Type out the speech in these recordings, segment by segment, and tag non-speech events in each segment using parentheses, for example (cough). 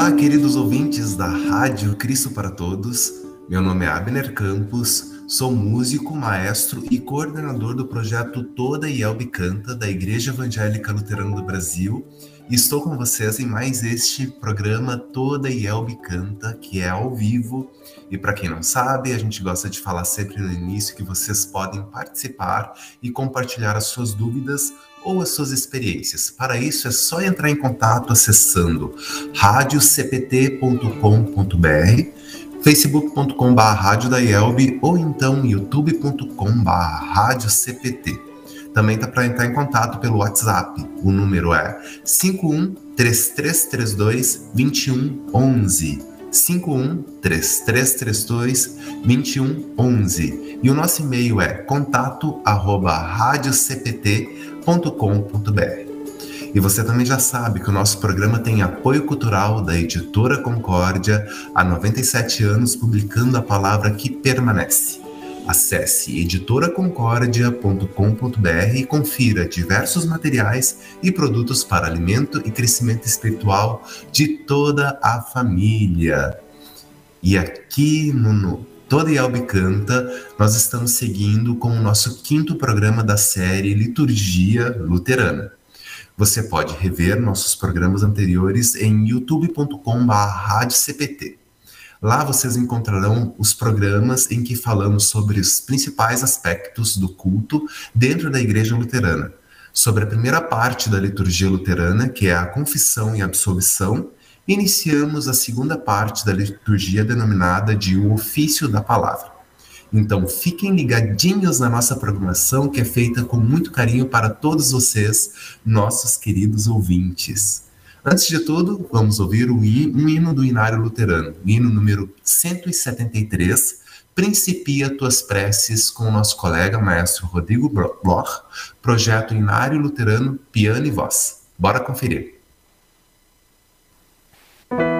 Olá, queridos ouvintes da Rádio Cristo para Todos. Meu nome é Abner Campos, sou músico, maestro e coordenador do projeto Toda Yelbe Canta da Igreja Evangélica Luterana do Brasil. E estou com vocês em mais este programa Toda Yelbe Canta, que é ao vivo. E para quem não sabe, a gente gosta de falar sempre no início que vocês podem participar e compartilhar as suas dúvidas ou as suas experiências. Para isso é só entrar em contato acessando radiocpt.com.br, facebook.com.br ou então youtube.com.br. Também dá para entrar em contato pelo WhatsApp. O número é 51 3332 2111. 51 3332 2111. E o nosso e-mail é contato arroba radiocpt.com.br. E você também já sabe que o nosso programa tem apoio cultural da editora Concórdia, há 97 anos publicando a palavra que permanece. Acesse editoraconcordia.com.br e confira diversos materiais e produtos para alimento e crescimento espiritual de toda a família. E aqui no, Yelbe Canta, nós estamos seguindo com o nosso quinto programa da série Liturgia Luterana. Você pode rever nossos programas anteriores em youtube.com.br Lá vocês encontrarão os programas em que falamos sobre os principais aspectos do culto dentro da Igreja Luterana. Sobre a primeira parte da liturgia luterana, que é a confissão e absolvição, iniciamos a segunda parte da liturgia denominada de o ofício da palavra. Então, fiquem ligadinhos na nossa programação, que é feita com muito carinho para todos vocês, nossos queridos ouvintes. Antes de tudo, vamos ouvir um hino do Inário Luterano, hino número 173, Principia Tuas Preces, com o nosso colega maestro Rodrigo Bloch, projeto Inário Luterano, piano e voz. Bora conferir. Vocês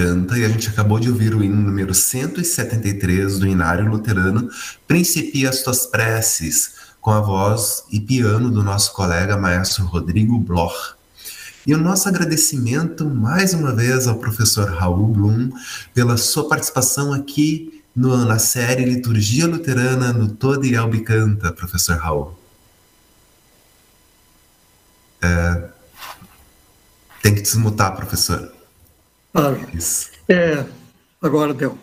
Canta e a gente acabou de ouvir o hino número 173 do Inário Luterano, Principia as Tuas Preces, com a voz e piano do nosso colega maestro Rodrigo Bloch. E o nosso agradecimento mais uma vez ao professor Raul Blum pela sua participação aqui no, na série Liturgia Luterana no Toda Yelbe Canta, professor Raul. É, tem que desmutar, professor. Claro. É, agora deu.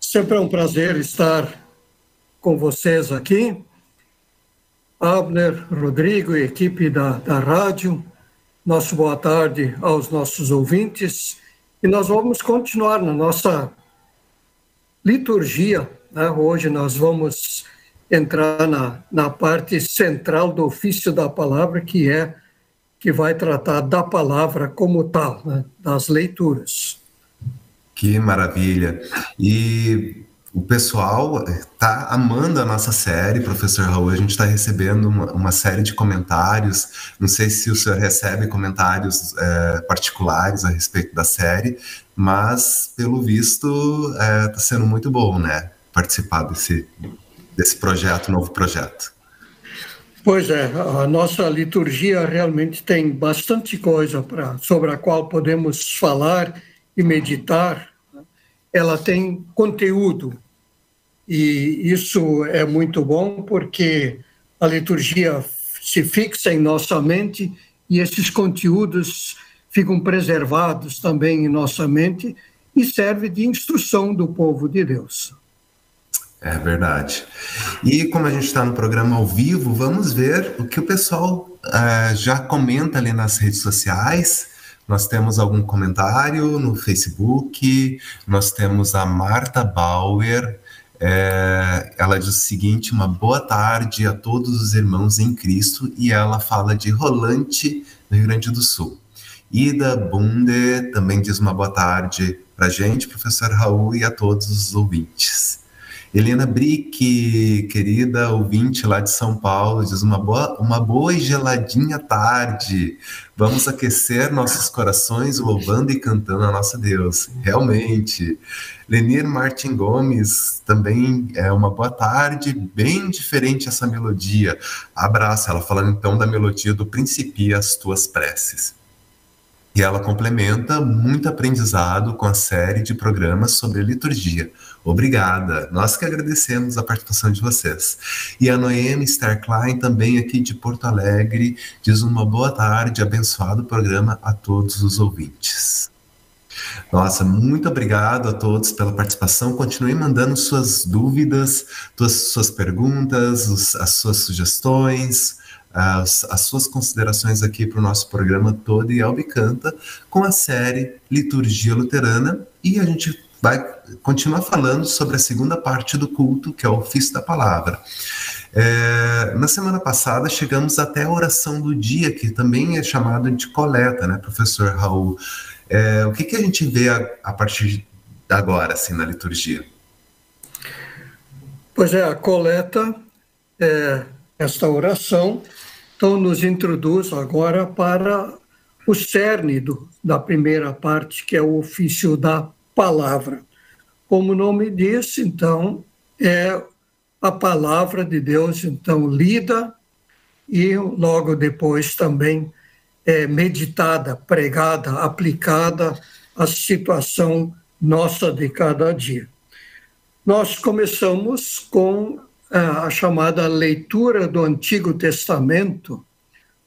Sempre é um prazer estar com vocês aqui. Abner, Rodrigo e equipe da, da rádio, nosso boa tarde aos nossos ouvintes. E nós vamos continuar na nossa liturgia. Né? Hoje nós vamos entrar na, na parte central do ofício da palavra, que é que vai tratar da palavra como tal, né, das leituras. Que maravilha! E o pessoal está amando a nossa série, professor Raul. A gente está recebendo uma, uma, série de comentários. Não sei se o senhor recebe comentários é, particulares a respeito da série, mas pelo visto está é, sendo muito bom, né? participar desse, desse projeto, novo projeto. Pois é, a nossa liturgia realmente tem bastante coisa pra, sobre a qual podemos falar e meditar. Ela tem conteúdo, e isso é muito bom porque a liturgia se fixa em nossa mente e esses conteúdos ficam preservados também em nossa mente e serve de instrução do povo de Deus. É verdade. E como a gente está no programa ao vivo, vamos ver o que o pessoal uh, já comenta ali nas redes sociais. Nós temos algum comentário no Facebook, nós temos a Marta Bauer, é, ela diz o seguinte: uma boa tarde a todos os irmãos em Cristo, e ela fala de Rolante, no Rio Grande do Sul. Ida Bunde também diz uma boa tarde para gente, professor Raul, e a todos os ouvintes. Helena Brick, querida ouvinte lá de São Paulo, diz uma boa, uma boa e geladinha tarde. Vamos aquecer nossos corações louvando e cantando a nossa Deus. Realmente. Lenir Martin Gomes, também é uma boa tarde, bem diferente essa melodia. Abraço, ela falando então da melodia do Principia as tuas preces. E ela complementa muito aprendizado com a série de programas sobre liturgia. Obrigada. Nós que agradecemos a participação de vocês. E a Noemi Starklein, também aqui de Porto Alegre, diz uma boa tarde, abençoado programa a todos os ouvintes. Nossa, muito obrigado a todos pela participação. Continue mandando suas dúvidas, suas, suas perguntas, as suas sugestões, as, as suas considerações aqui para o nosso programa todo e Albicanta com a série Liturgia Luterana. E a gente vai continuar falando sobre a segunda parte do culto, que é o ofício da palavra. É, na semana passada chegamos até a oração do dia, que também é chamado de coleta, né, professor Raul? É, o que, que a gente vê a, a partir de agora, assim, na liturgia? Pois é, a coleta, é, esta oração, então nos introduz agora para o cerne do, da primeira parte, que é o ofício da palavra. Como o nome diz, então, é a palavra de Deus, então, lida e logo depois também é, meditada, pregada, aplicada à situação nossa de cada dia. Nós começamos com a chamada leitura do Antigo Testamento,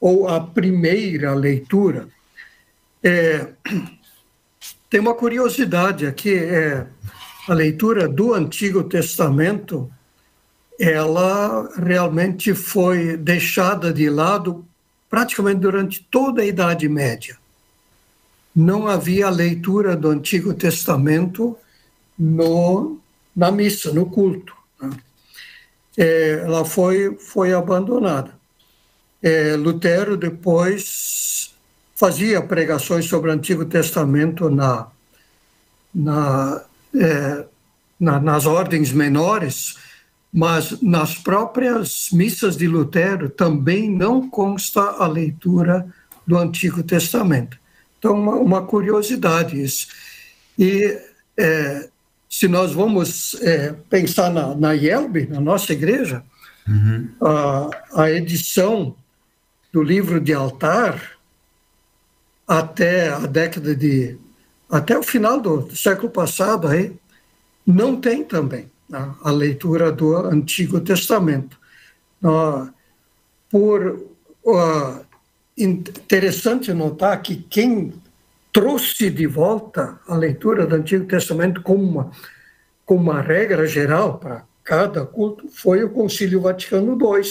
ou a primeira leitura. É, tem uma curiosidade aqui, é, a leitura do Antigo Testamento, ela realmente foi deixada de lado praticamente durante toda a Idade Média. Não havia leitura do Antigo Testamento no, na missa, no culto. Né? É, ela foi, foi abandonada. É, Lutero depois fazia pregações sobre o Antigo Testamento na, na, é, na, nas ordens menores, mas nas próprias missas de Lutero também não consta a leitura do Antigo Testamento. Então, uma, uma curiosidade isso. E é, se nós vamos é, pensar na, na IELB, na nossa igreja, uhum. a, a edição do livro de altar até a década de até o final do século passado aí não tem também a, a leitura do Antigo Testamento. Uh, por uh, interessante notar que quem trouxe de volta a leitura do Antigo Testamento como uma, como uma regra geral para cada culto foi o Concílio Vaticano II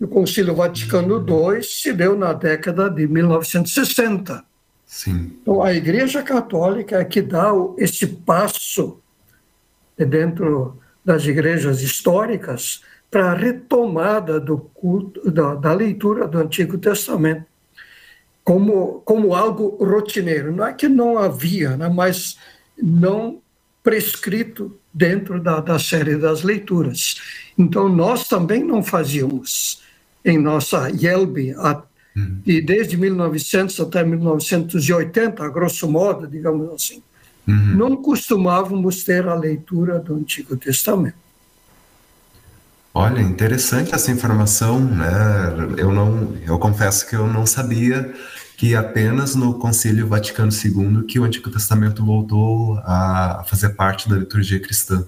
o Concílio Vaticano II se deu na década de 1960. Sim. Então, a Igreja Católica é que dá esse passo dentro das igrejas históricas para a retomada do culto, da, da, leitura do Antigo Testamento como, como algo rotineiro. Não é que não havia, né, mas não prescrito dentro da, da série das leituras. Então, nós também não fazíamos em nossa IELB, e desde 1900 até 1980, a grosso modo, digamos assim, uhum. não costumávamos ter a leitura do Antigo Testamento. Olha, interessante essa informação, né? Eu não, eu confesso que eu não sabia que apenas no Concílio Vaticano II que o Antigo Testamento voltou a fazer parte da liturgia cristã.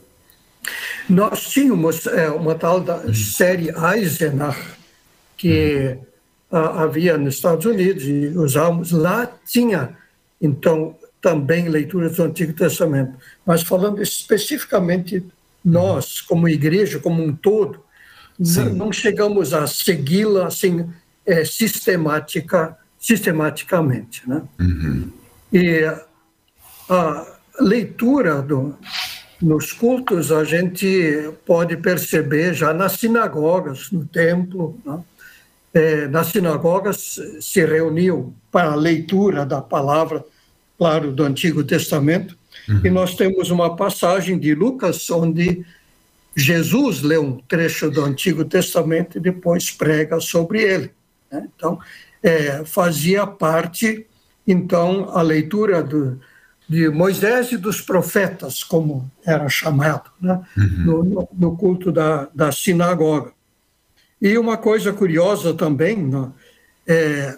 Nós tínhamos é, uma tal da uhum. série Eisenach que uhum. a, havia nos Estados Unidos e usávamos lá tinha então também leituras do Antigo Testamento, mas falando especificamente nós, como igreja, como um todo, não, não, chegamos a segui-la assim, é, sistemática, sistematicamente. Né? Uhum. E a leitura do, nos cultos, a gente pode perceber já nas sinagogas, no templo, né? É, nas sinagogas se reuniam para a leitura da palavra, claro, do Antigo Testamento, uhum. e nós temos uma passagem de Lucas onde Jesus lê um trecho do Antigo Testamento e depois prega sobre ele. Né? Então, é, fazia parte, então, a leitura do, de Moisés e dos profetas, como era chamado, né? Uhum. no, no, culto da, da sinagoga. E uma coisa curiosa também, né? é,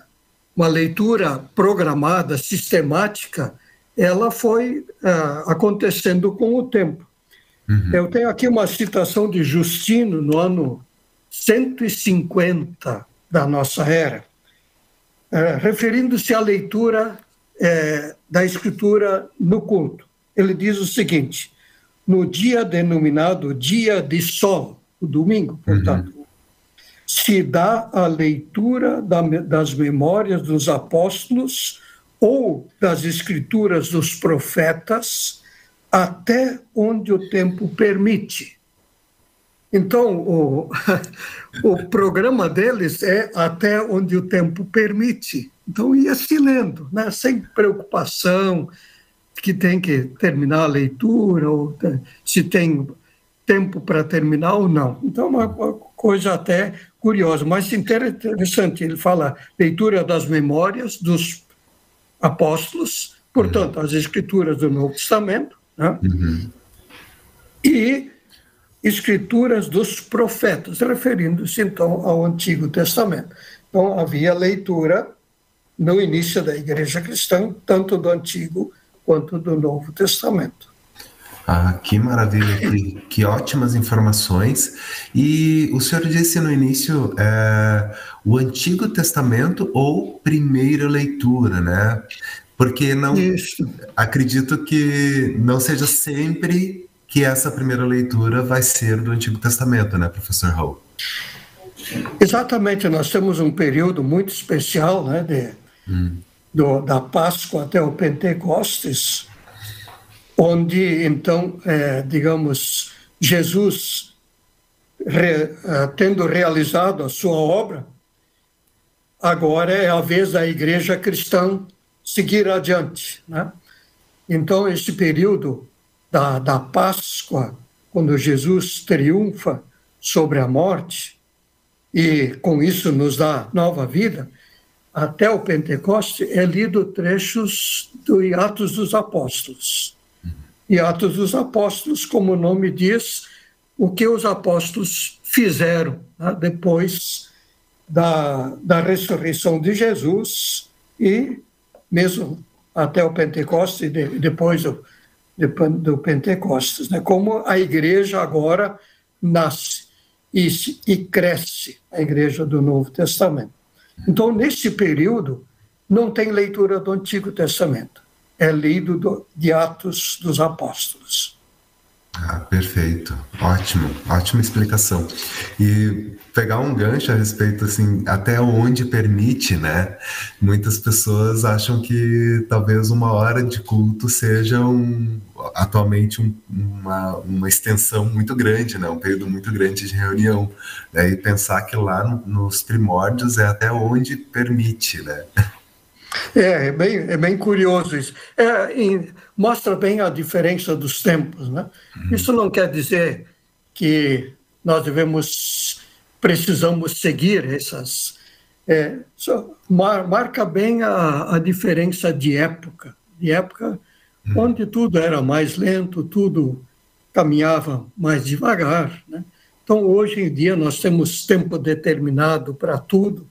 uma leitura programada, sistemática, ela foi é, acontecendo com o tempo. Uhum. Eu tenho aqui uma citação de Justino no ano 150 da nossa era, é, referindo-se à leitura é, da Escritura no culto. Ele diz o seguinte: no dia denominado Dia de Sol, o domingo, portanto, uhum. Se dá a leitura da, das memórias dos apóstolos ou das Escrituras dos profetas até onde o tempo permite. Então, o, (laughs) o programa deles é até onde o tempo permite. Então, ia se lendo, né? sem preocupação que tem que terminar a leitura, ou se tem tempo para terminar ou não. Então, uma coisa até curiosa, mas interessante. Ele fala leitura das memórias dos apóstolos, portanto, as escrituras do Novo Testamento, né? Uhum. E escrituras dos profetas, referindo-se então ao Antigo Testamento. Então havia leitura no início da Igreja Cristã, tanto do Antigo quanto do Novo Testamento. Ah, que maravilha, que, que ótimas informações. E o senhor disse no início é, o Antigo Testamento ou primeira leitura, né? Porque não Isso. acredito que não seja sempre que essa primeira leitura vai ser do Antigo Testamento, né, professor Hall? Exatamente, nós temos um período muito especial, né, de, hum. do, da Páscoa até o Pentecostes, onde então, é, digamos, Jesus re, é, tendo realizado a sua obra, agora é a vez da Igreja cristã seguir adiante. Né? Então, esse período da, da Páscoa, quando Jesus triunfa sobre a morte, e com isso nos dá nova vida, até o Pentecoste é lido trechos do Atos dos Apóstolos. E Atos dos Apóstolos, como o nome diz, o que os apóstolos fizeram né, depois da, da ressurreição de Jesus e mesmo até o Pentecostes e de, depois do, de, do Pentecostes, né? como a igreja agora nasce e, e cresce, a igreja do Novo Testamento. Então, nesse período, não tem leitura do Antigo Testamento, é lido do, de Atos dos Apóstolos. Ah, perfeito. Ótimo, ótima explicação. E pegar um gancho a respeito, assim, até onde permite, né? Muitas pessoas acham que talvez uma hora de culto seja um, atualmente um, uma, uma extensão muito grande, né? Um período muito grande de reunião. Né? E pensar que lá no, nos primórdios é até onde permite, né? (laughs) É, é bem, é bem curioso isso. É, mostra bem a diferença dos tempos. Né? Uhum. Isso não quer dizer que nós devemos, precisamos seguir essas. É, mar, marca bem a, a diferença de época. De época uhum. onde tudo era mais lento, tudo caminhava mais devagar. Né? Então, hoje em dia, nós temos tempo determinado para tudo,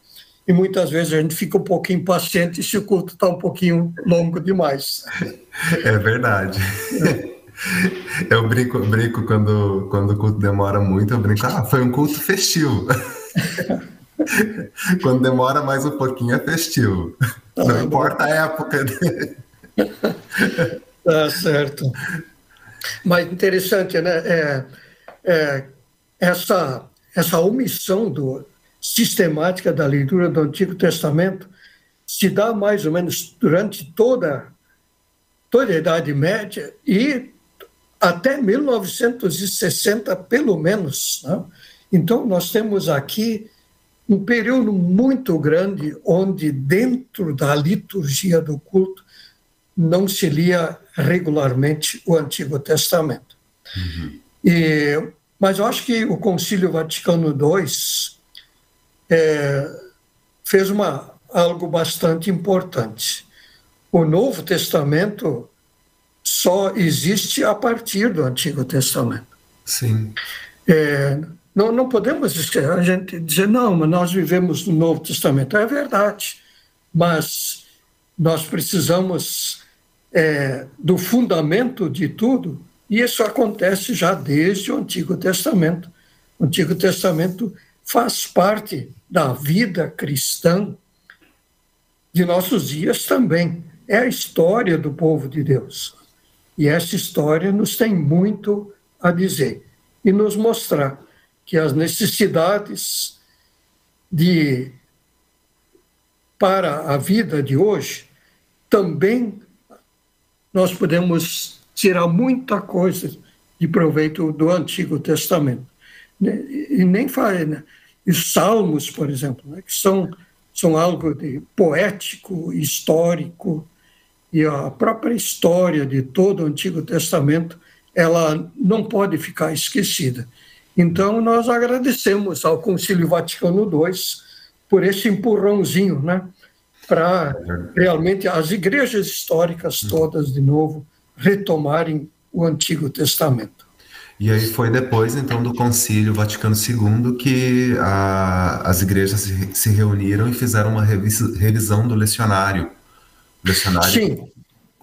e muitas vezes a gente fica um pouquinho impaciente se o culto está um pouquinho longo demais. É verdade. É. Eu brinco, brinco quando, quando o culto demora muito, eu brinco, ah, foi um culto festivo. (laughs) quando demora mais um pouquinho é festivo. Não ah, importa a época. Tá certo. Mas interessante, né? É, é, essa, essa omissão do, sistemática da leitura do Antigo Testamento se dá mais ou menos durante toda, toda a Idade Média e até 1960, pelo menos. Né? Então, nós temos aqui um período muito grande onde, dentro da liturgia do culto, não se lia regularmente o Antigo Testamento. Uhum. E, mas eu acho que o Concílio Vaticano II é, fez uma, algo bastante importante. O Novo Testamento só existe a partir do Antigo Testamento. Sim. É, não, não podemos a gente dizer, não, mas nós vivemos no Novo Testamento. É verdade, mas nós precisamos é, do fundamento de tudo, e isso acontece já desde o Antigo Testamento. O Antigo Testamento faz parte da vida cristã de nossos dias também. É a história do povo de Deus. E essa história nos tem muito a dizer e nos mostrar que as necessidades de para a vida de hoje também nós podemos tirar muita coisa de proveito do Antigo Testamento. E nem faz, né? E salmos, por exemplo, né? que são, são algo de poético, histórico, e a própria história de todo o Antigo Testamento, ela não pode ficar esquecida. Então, nós agradecemos ao Concílio Vaticano II por esse empurrãozinho, né? para realmente as igrejas históricas todas, de novo, retomarem o Antigo Testamento. E aí foi depois, então, do Concílio Vaticano II que a, as igrejas se, se, reuniram e fizeram uma revis, revisão do lecionário. Lecionário Sim,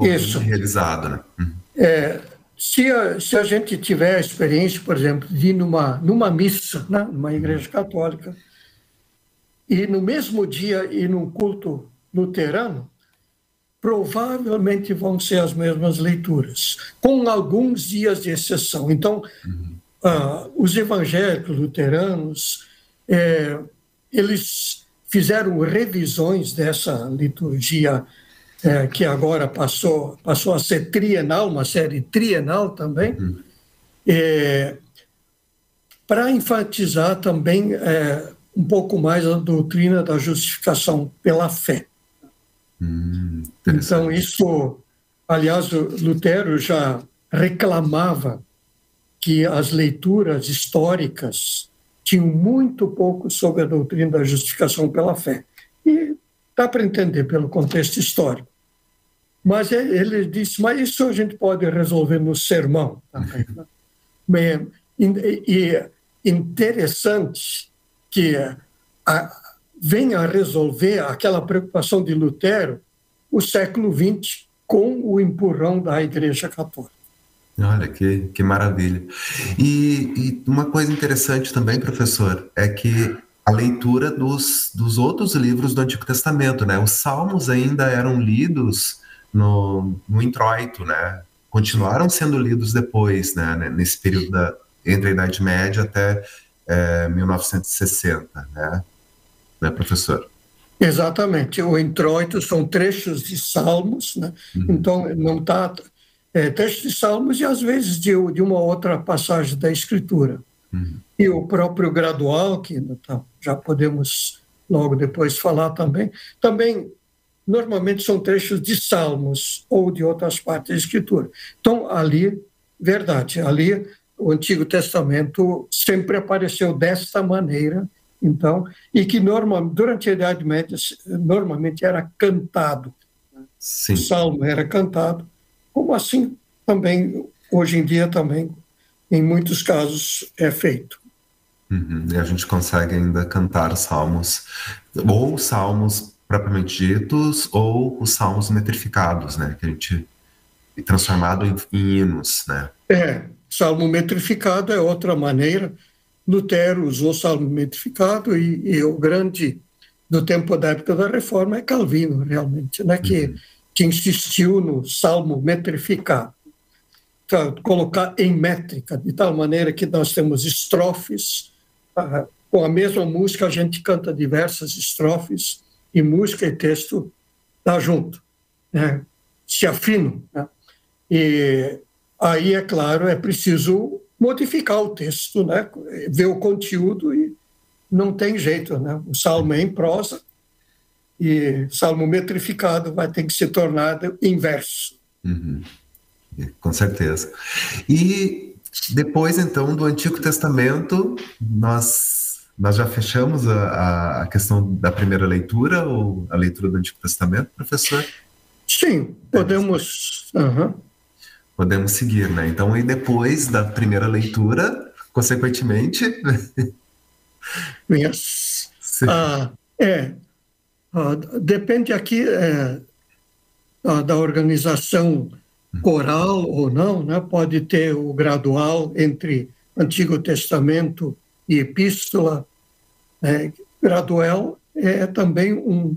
isso. realizado, né? Uhum. É, se, a, se a gente tiver a experiência, por exemplo, de ir numa, numa missa, né, numa igreja católica, e no mesmo dia ir num culto luterano, provavelmente vão ser as mesmas leituras, com alguns dias de exceção. Então, uhum. uh, os evangélicos luteranos, é, eles fizeram revisões dessa liturgia é, que agora passou, passou a ser trienal, uma série trienal também, uhum. é, para enfatizar também um pouco mais a doutrina da justificação pela fé. Hum, então, isso, aliás, Lutero já reclamava que as leituras históricas tinham muito pouco sobre a doutrina da justificação pela fé. E dá para entender pelo contexto histórico. Mas ele disse, mas isso a gente pode resolver no sermão (laughs) também. E interessante que a, venha a resolver aquela preocupação de Lutero o século XX com o empurrão da Igreja Católica. Olha, que, que maravilha. E, e, uma coisa interessante também, professor, é que a leitura dos, dos outros livros do Antigo Testamento, né? Os Salmos ainda eram lidos no, no introito, né? Continuaram sendo lidos depois, né? Nesse período da, entre a Idade Média até é, 1960, né? né, professor? Exatamente. O introito são trechos de salmos, né? Uhum. então não está. É, trechos de salmos e às vezes de, de uma outra passagem da Escritura. Uhum. E o próprio gradual, que tá, já podemos logo depois falar também, também normalmente são trechos de salmos ou de outras partes da Escritura. Então, ali, verdade, ali o Antigo Testamento sempre apareceu desta maneira então, e que normal, durante a Idade Média normalmente era cantado. Sim. O salmo era cantado como assim também, hoje em dia também, em muitos casos, é feito. Uhum. E a gente consegue ainda cantar salmos, ou salmos propriamente ditos, ou os salmos metrificados, né? Que a gente transformado em, em hinos, né? É, salmo metrificado é outra maneira. Lutero usou salmo metrificado e, e o grande do tempo da época da Reforma é Calvino, realmente, né? Que, uhum. que insistiu no salmo metrificado. Colocar em métrica, de tal maneira que nós temos estrofes, ah, com a mesma música a gente canta diversas estrofes, e música e texto tá junto, né? se afinam. Né? E aí, é claro, é preciso modificar o texto, né? ver o conteúdo e não tem jeito. Né? O salmo é em prosa e salmo metrificado vai ter que ser tornado em verso. Uhum. Com certeza. E depois, então, do Antigo Testamento, nós nós já fechamos a, a questão da primeira leitura ou a leitura do Antigo Testamento, professor? Sim, podemos. Uhum. Podemos seguir, né? Então, e depois da primeira leitura, consequentemente. (laughs) yes. Ah, é. Ah, depende aqui é, da organização coral ou não, né? Pode ter o gradual entre Antigo Testamento e epístola, é, gradual é também um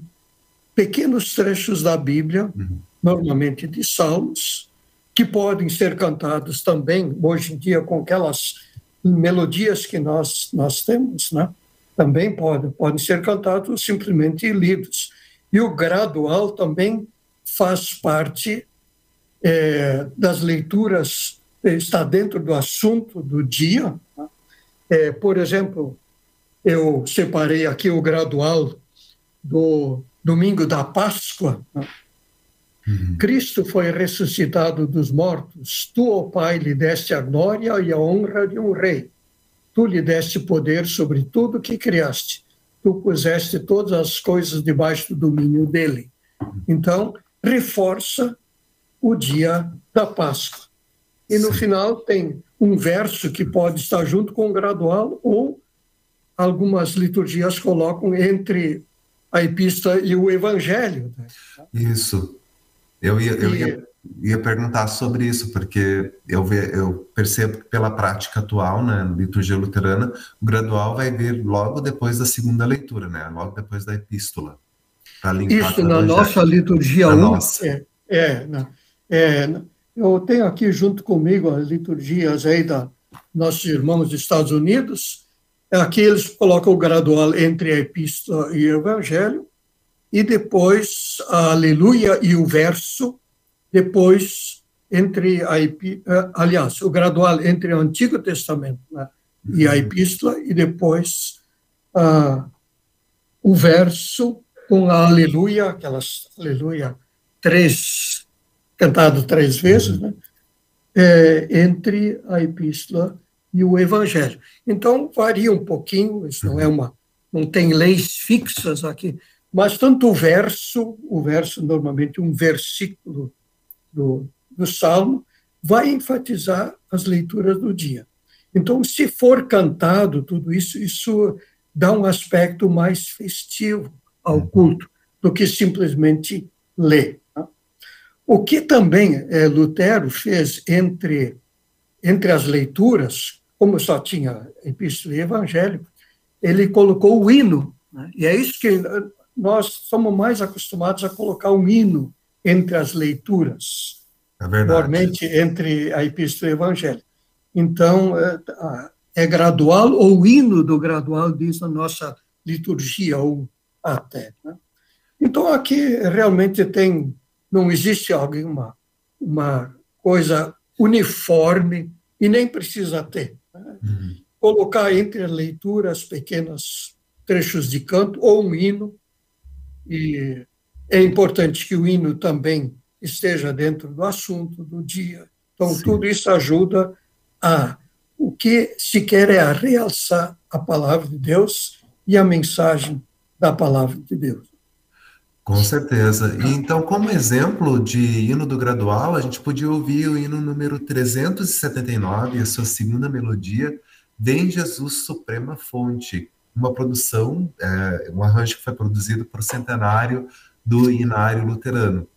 pequenos trechos da Bíblia, uhum. normalmente de salmos, que podem ser cantados também hoje em dia com aquelas melodias que nós nós temos, né? Também podem podem ser cantados simplesmente lidos. E o gradual também faz parte é, das leituras, está dentro do assunto do dia. Né? É, por exemplo, eu separei aqui o gradual do domingo da Páscoa. Né? Uhum. Cristo foi ressuscitado dos mortos. Tu, ó Pai, lhe deste a glória e a honra de um rei. Tu lhe deste poder sobre tudo que criaste. Tu puseste todas as coisas debaixo do domínio dele. Então, reforça o dia da Páscoa. E no Sim. final tem um verso que pode estar junto com o gradual, ou algumas liturgias colocam entre a epístola e o evangelho. Né? Isso. Eu ia, eu ia, ia perguntar sobre isso, porque eu, ve, eu percebo que pela prática atual, na né, liturgia luterana, o gradual vai vir logo depois da segunda leitura, né? logo depois da epístola. Isso, na nossa liturgia 1, é, é, é, eu tenho aqui junto comigo as liturgias aí da nossos irmãos dos Estados Unidos. Aqui eles colocam o gradual entre a epístola e o evangelho, e depois a aleluia e o verso, depois entre a eh, aliás, o gradual entre o Antigo Testamento né, e a epístola, e depois uh, o verso com a aleluia, aquelas aleluia três cantado três vezes, né? É, entre a epístola e o evangelho. Então varia um pouquinho, isso não é uma, não tem leis fixas aqui, mas tanto o verso, o verso normalmente um versículo do, do salmo, vai enfatizar as leituras do dia. Então, se for cantado tudo isso, isso dá um aspecto mais festivo ao culto do que simplesmente ler. O que também é, Lutero fez entre, entre as leituras, como só tinha Epístola e Evangelho, ele colocou o hino. Né? E é isso que nós somos mais acostumados a colocar um hino entre as leituras. É. Normalmente entre a Epístola e o Evangelho. Então, é, é gradual, ou o hino do gradual, diz a nossa liturgia, ou até. Né? Então, aqui realmente tem não existe alguma uma coisa uniforme e nem precisa ter. Né? Uhum. Colocar entre as leituras pequenos trechos de canto ou um hino, e é importante que o hino também esteja dentro do assunto do dia. Então, Sim. tudo isso ajuda a. O que se quer é a realçar a palavra de Deus e a mensagem da palavra de Deus. Com certeza. E então, como exemplo de hino do gradual, a gente podia ouvir o hino número 379, a sua segunda melodia, Vem Jesus Suprema Fonte, uma produção, é, um arranjo que foi produzido para o centenário do Inário Luterano.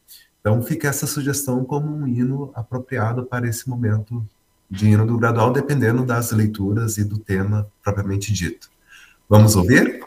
Então, fica essa sugestão como um hino apropriado para esse momento de hino do gradual, dependendo das leituras e do tema propriamente dito. Vamos ouvir?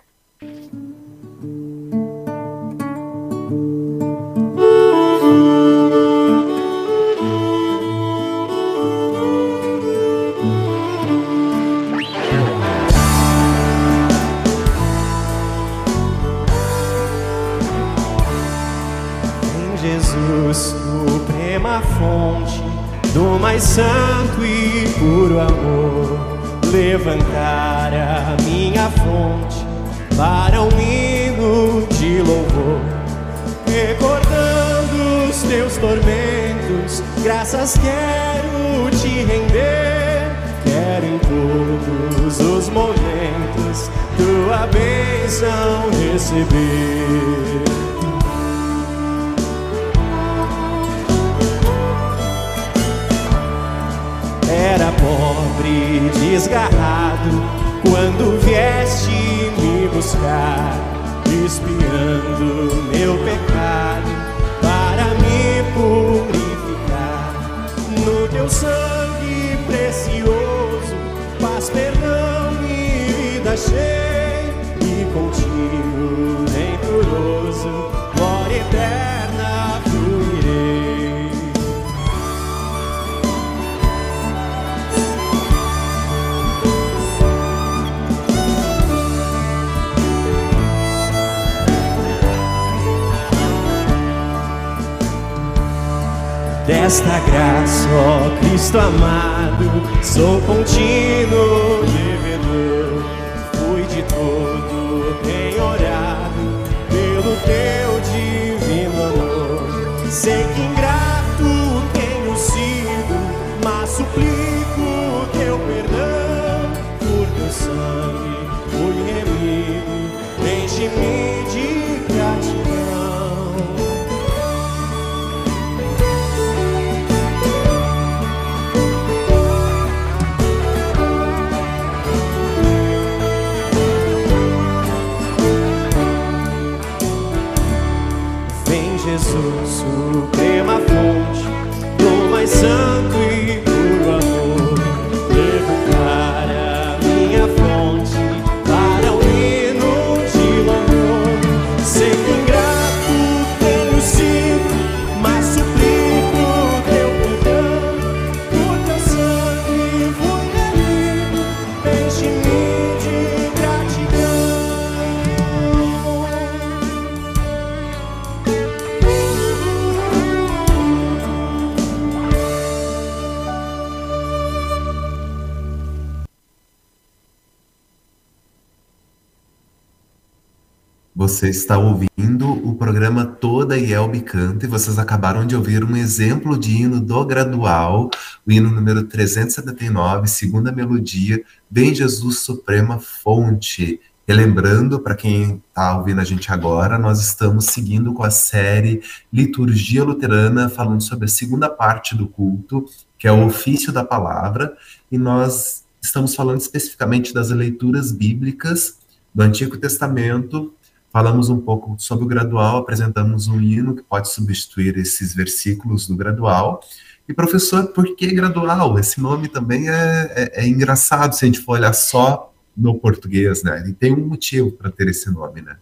Você está ouvindo o programa Toda Yelbe Canta e vocês acabaram de ouvir um exemplo de hino do gradual, o hino número 379, segunda melodia, Bem Jesus Suprema Fonte. Relembrando, para quem está ouvindo a gente agora, nós estamos seguindo com a série Liturgia Luterana, falando sobre a segunda parte do culto, que é o ofício da palavra, e nós estamos falando especificamente das leituras bíblicas do Antigo Testamento Falamos um pouco sobre o gradual, apresentamos um hino que pode substituir esses versículos do gradual. E, professor, por que gradual? Esse nome também é, é, é engraçado se a gente for olhar só no português, né? Ele tem um motivo para ter esse nome, né?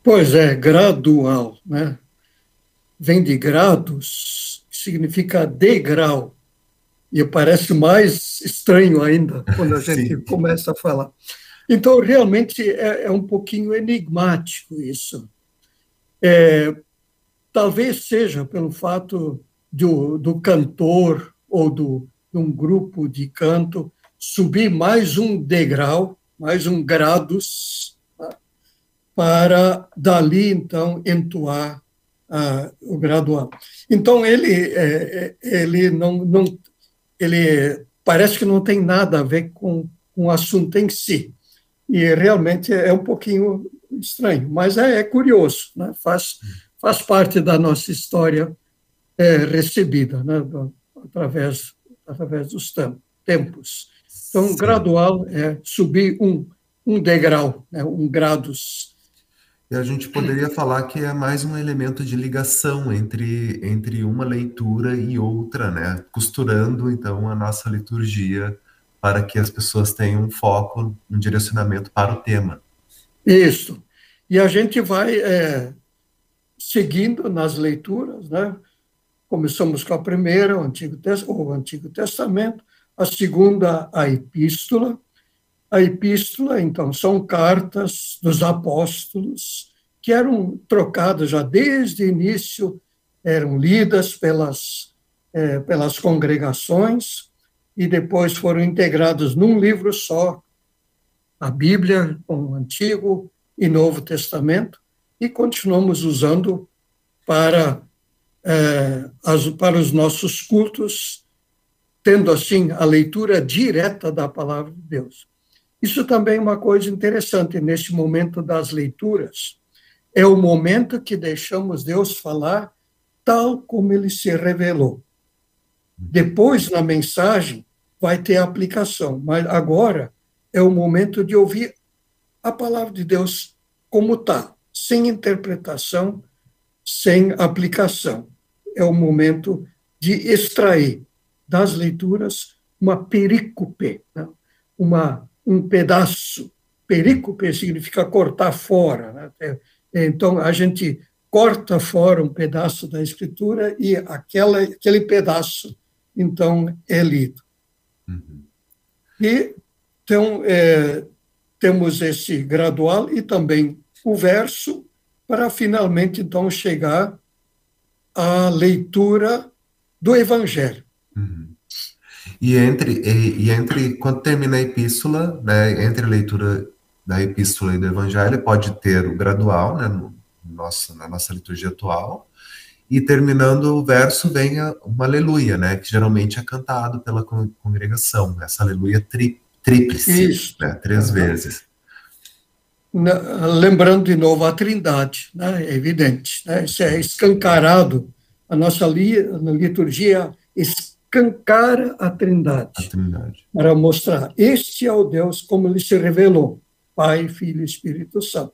Pois é, gradual, né? Vem de grados, significa degrau. E parece mais estranho ainda quando a (laughs) gente começa a falar. Então, realmente é, é um pouquinho enigmático isso. É, talvez seja pelo fato do, do cantor ou do, de um grupo de canto subir mais um degrau, mais um grados, tá? para dali, então, entoar ah, o gradual. Então, ele, é, é ele não, não ele parece que não tem nada a ver com, com o assunto em si. E realmente é um pouquinho estranho, mas é, é curioso, né? faz, faz parte da nossa história é, recebida né? Do, através, através dos tempos. Então, Sim. gradual é subir um, um degrau, né? um graus. E a gente poderia falar que é mais um elemento de ligação entre, entre uma leitura e outra, né? costurando, então, a nossa liturgia para que as pessoas tenham um foco, um direcionamento para o tema. Isso. E a gente vai é, seguindo nas leituras, né? Começamos com a primeira, o Antigo, o Antigo Testamento, a segunda, a Epístola. A Epístola, então, são cartas dos apóstolos que eram trocadas já desde o início, eram lidas pelas, é, pelas congregações e depois foram integrados num livro só, a Bíblia, com o Antigo e Novo Testamento, e continuamos usando para, é, as, para os nossos cultos, tendo assim a leitura direta da palavra de Deus. Isso também é uma coisa interessante neste momento das leituras. É o momento que deixamos Deus falar tal como ele se revelou. Depois, na mensagem, vai ter aplicação, mas agora é o momento de ouvir a palavra de Deus como está, sem interpretação, sem aplicação. É o momento de extrair das leituras uma perícope, né? uma, um pedaço. Perícope significa cortar fora. Né? É, então, a gente corta fora um pedaço da escritura e aquela, aquele pedaço, então, é lido. Uhum. E então, é, temos esse gradual e também o verso, para finalmente, então, chegar à leitura do Evangelho. Uhum. E entre, e, e, entre, quando termina a epístola, né, entre a leitura da epístola e do Evangelho, pode ter o gradual, né, no nosso, na nossa liturgia atual, e terminando o verso vem a, uma aleluia, né, que geralmente é cantado pela congregação, essa aleluia tri, tríplice. Né, três uhum. vezes. Lembrando de novo a trindade, né, é evidente, né, isso é escancarado, a nossa li, liturgia escancara a trindade, a trindade, para mostrar, este é o Deus como ele se revelou, Pai, Filho e Espírito Santo.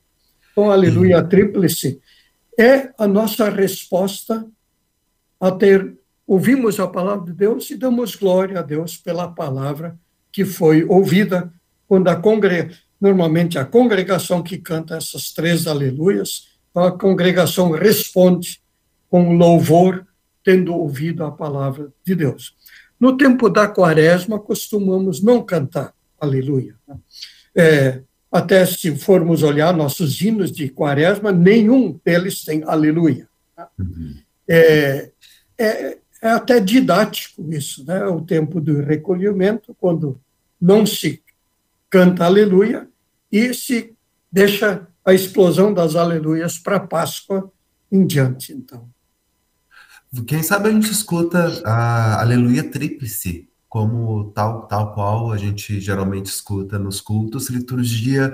Então, aleluia tríplice é a nossa resposta a ter ouvimos a palavra de Deus e damos glória a Deus pela palavra que foi ouvida quando a congre... normalmente a congregação que canta essas três aleluias, a congregação responde com louvor, tendo ouvido a palavra de Deus. No tempo da quaresma, costumamos não cantar aleluia. É, até se formos olhar nossos hinos de quaresma, nenhum deles tem aleluia. Uhum. É, é, é, até didático isso, né? O tempo do recolhimento, quando não se canta aleluia e se deixa a explosão das aleluias para Páscoa em diante, então. Quem sabe a gente escuta a aleluia tríplice como tal, tal qual a gente geralmente escuta nos cultos, liturgia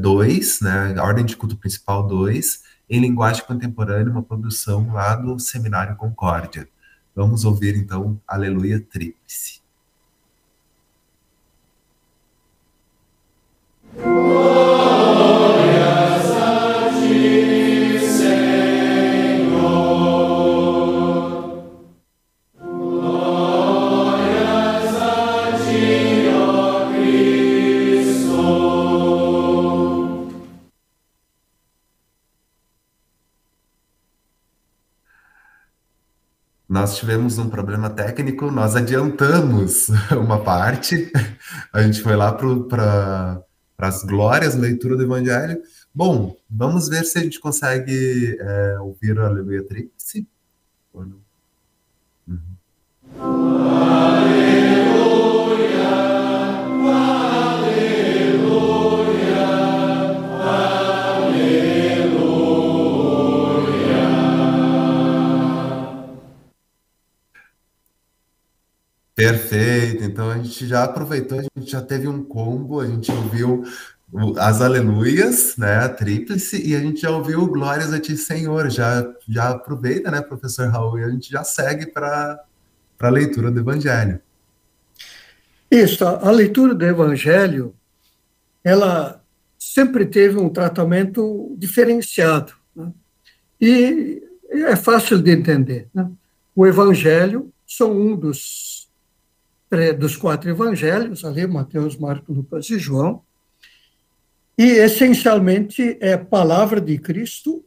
2, é, né, ordem de culto principal 2, em linguagem contemporânea, uma produção lá do Seminário Concórdia. Vamos ouvir então Aleluia Tríplice. Nós tivemos um problema técnico, nós adiantamos (laughs) uma parte, a gente foi lá para as glórias, leitura do Evangelho. Bom, vamos ver se a gente consegue é, ouvir a Aleluia Tríplice. Uhum. Perfeito. Então a gente já aproveitou, a gente já teve um combo, a gente ouviu as aleluias, né, a tríplice, e a gente já ouviu glórias a ti, Senhor. Já, já aproveita, né, professor Raul, e a gente já segue para a leitura do Evangelho. Isso, a leitura do Evangelho, ela sempre teve um tratamento diferenciado. Né? E é fácil de entender. Né? O Evangelho são um dos, dos quatro evangelhos, ali, Mateus, Marcos, Lucas e João, e essencialmente é palavra de Cristo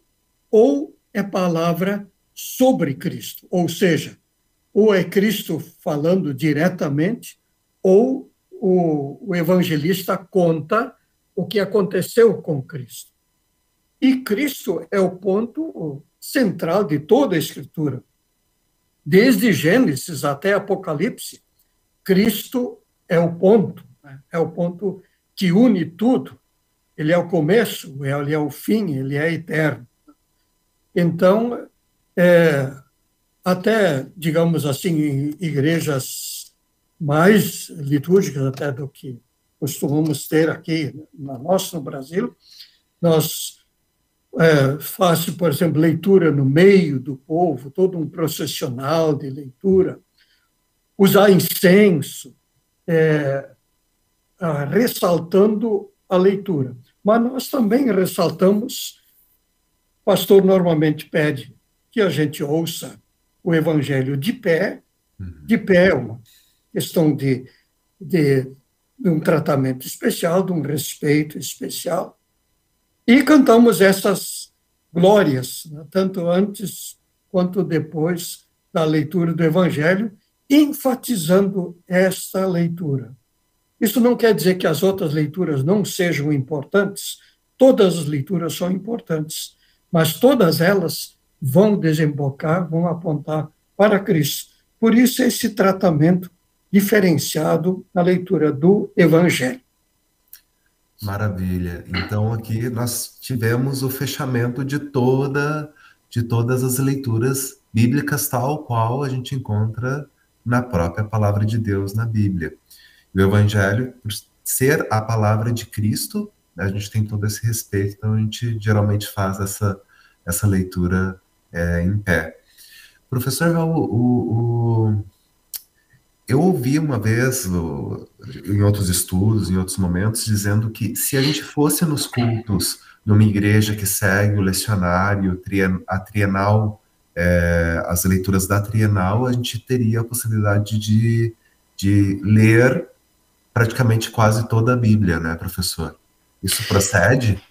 ou é palavra sobre Cristo, ou seja, ou é Cristo falando diretamente, ou o, o evangelista conta o que aconteceu com Cristo. E Cristo é o ponto central de toda a Escritura. Desde Gênesis até Apocalipse, Cristo é o ponto, né? é o ponto que une tudo. Ele é o começo, ele é o fim, ele é eterno. Então, é, até, digamos assim, igrejas mais litúrgicas até do que costumamos ter aqui na nossa, no Brasil, nós é, por exemplo, leitura no meio do povo, todo um processional de leitura, usar incenso, é, ressaltando a leitura. Mas nós também ressaltamos, o pastor normalmente pede que a gente ouça o evangelho de pé, de pé é uma questão de, de, de um tratamento especial, de um respeito especial, e cantamos essas glórias, né, tanto antes quanto depois da leitura do evangelho, enfatizando esta leitura. Isso não quer dizer que as outras leituras não sejam importantes, todas as leituras são importantes, mas todas elas vão desembocar, vão apontar para Cristo. Por isso, esse tratamento diferenciado na leitura do Evangelho. Maravilha. Então, aqui nós tivemos o fechamento de toda de todas as leituras bíblicas, tal qual a gente encontra na própria palavra de Deus na Bíblia. O Evangelho, por ser a palavra de Cristo, a gente tem todo esse respeito, então a gente geralmente faz essa, essa leitura é, em pé. Professor, o, o, o, eu ouvi uma vez, em outros estudos, em outros momentos, dizendo que se a gente fosse nos cultos numa igreja que segue o lecionário, a trienal, é, as leituras da trienal, a gente teria a possibilidade de, de ler praticamente quase toda a Bíblia, né, professor? Isso procede?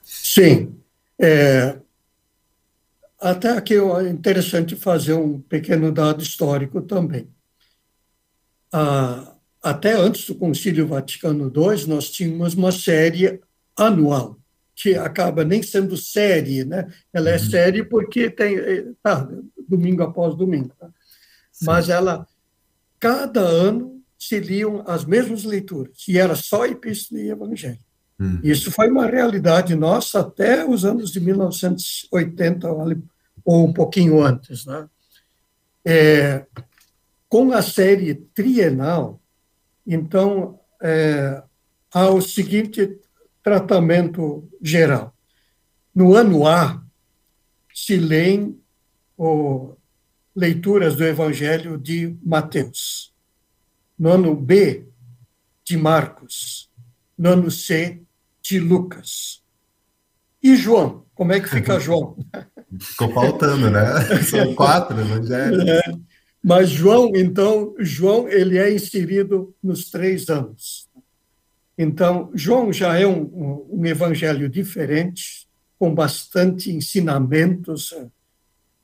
Sim. É, até aqui é interessante fazer um pequeno dado histórico também. Ah, até antes do Concílio Vaticano II, nós tínhamos uma série anual, que acaba nem sendo série, né? Ela é uhum. série porque tem eh, tá, domingo após domingo, tá? mas ela cada ano se liam as mesmas leituras, e era só Epístola e Evangelho. Hum. Isso foi uma realidade nossa até os anos de 1980, ou um pouquinho antes. Né? É, com a série trienal, então, é, há o seguinte tratamento geral. No ano A, se leem o, leituras do Evangelho de Mateus no ano B, de Marcos, no ano C, de Lucas. E João? Como é que fica (laughs) João? Ficou faltando, né? (laughs) São quatro evangelhos. É. Mas João, então, João ele é inserido nos três anos. Então, João já é um, um evangelho diferente, com bastante ensinamentos.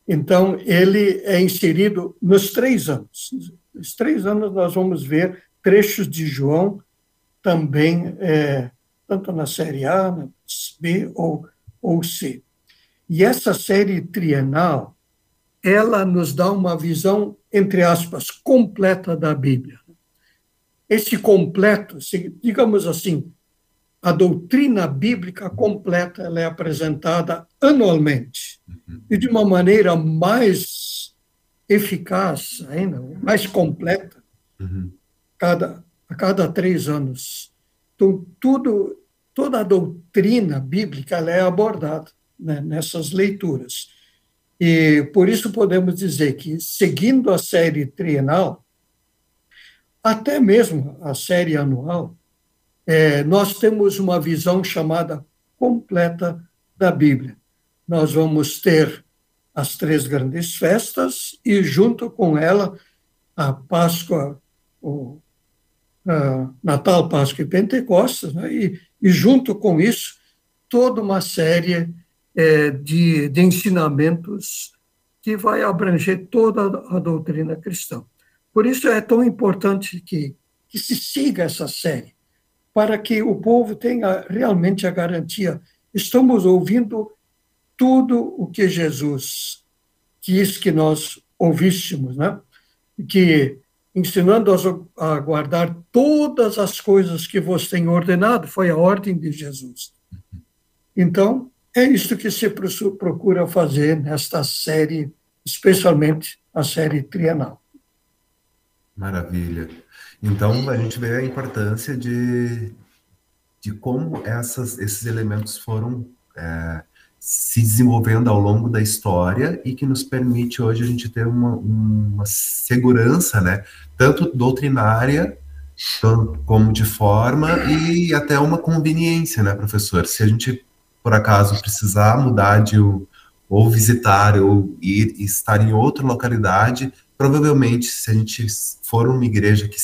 Então, ele é inserido nos três anos. Nos três anos nós vamos ver trechos de João também, é, tanto na série A, na B ou, ou C. E essa série trienal, ela nos dá uma visão, entre aspas, completa da Bíblia. Esse completo, digamos assim, a doutrina bíblica completa ela é apresentada anualmente uhum. e de uma maneira mais eficaz ainda, mais completa, uhum. cada, a cada três anos. Então, tudo toda a doutrina bíblica é abordada né, nessas leituras. E por isso podemos dizer que, seguindo a série trienal, até mesmo a série anual, é, nós temos uma visão chamada completa da Bíblia. Nós vamos ter as três grandes festas e, junto com ela, a Páscoa, o a Natal, Páscoa e Pentecostes, né? e, e, junto com isso, toda uma série é, de, de ensinamentos que vai abranger toda a doutrina cristã. Por isso é tão importante que, que se siga essa série, para que o povo tenha realmente a garantia. Estamos ouvindo tudo o que Jesus quis que nós ouvíssemos, né? que ensinando-os a guardar todas as coisas que vos tenho ordenado, foi a ordem de Jesus. Então, é isso que se procura fazer nesta série, especialmente a série trienal. Maravilha. Então, a gente vê a importância de, de como essas, esses elementos foram é, se desenvolvendo ao longo da história e que nos permite hoje a gente ter uma, uma segurança, né, tanto doutrinária como de forma e até uma conveniência, né, professor? Se a gente por acaso precisar mudar de ou visitar ou ir estar em outra localidade, provavelmente se a gente for uma igreja que,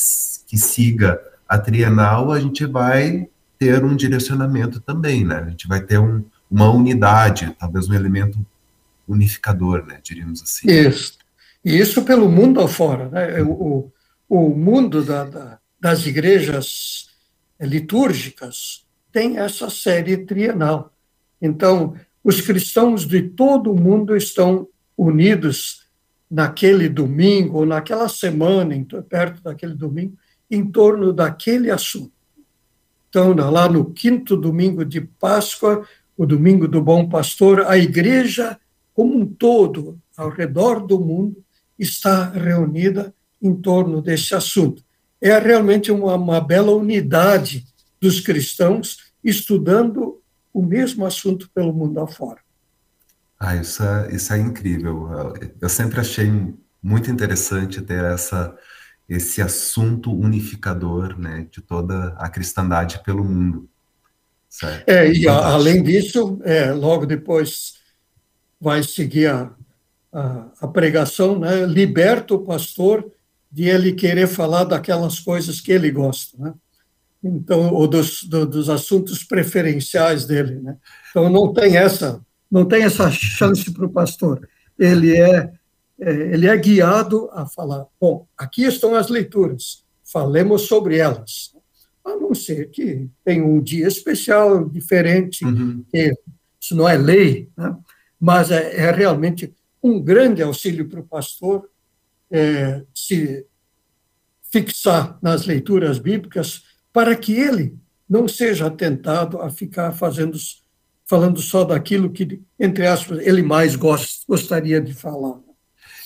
que siga a trienal, a gente vai ter um direcionamento também, né? A gente vai ter um, uma unidade, talvez um elemento unificador, né, diríamos assim. Isso. E isso pelo mundo afora. Né? O, o mundo da, da, das igrejas litúrgicas tem essa série trienal. Então, os cristãos de todo o mundo estão unidos naquele domingo, ou naquela semana, perto daquele domingo, em torno daquele assunto. Então, lá no quinto domingo de Páscoa, o Domingo do Bom Pastor, a igreja como um todo, ao redor do mundo, está reunida em torno desse assunto. É realmente uma, uma bela unidade dos cristãos estudando o mesmo assunto pelo mundo afora. Ah, isso é, isso é incrível. Eu sempre achei muito interessante ter essa, esse assunto unificador né, de toda a cristandade pelo mundo. Certo. É, e a, além disso, é, logo depois vai seguir a, a, a, pregação, né? liberta o pastor de ele querer falar daquelas coisas que ele gosta, né? Então, ou dos, do, dos assuntos preferenciais dele, né? Então não tem essa, não tem essa chance para o pastor. Ele é, é, ele é guiado a falar. Bom, aqui estão as leituras. Falemos sobre elas a não ser que tenha um dia especial, diferente, uhum. isso não é lei, né? mas é, é, realmente um grande auxílio para o pastor é, se fixar nas leituras bíblicas para que ele não seja tentado a ficar fazendo, falando só daquilo que, entre aspas, ele mais gost, gostaria de falar.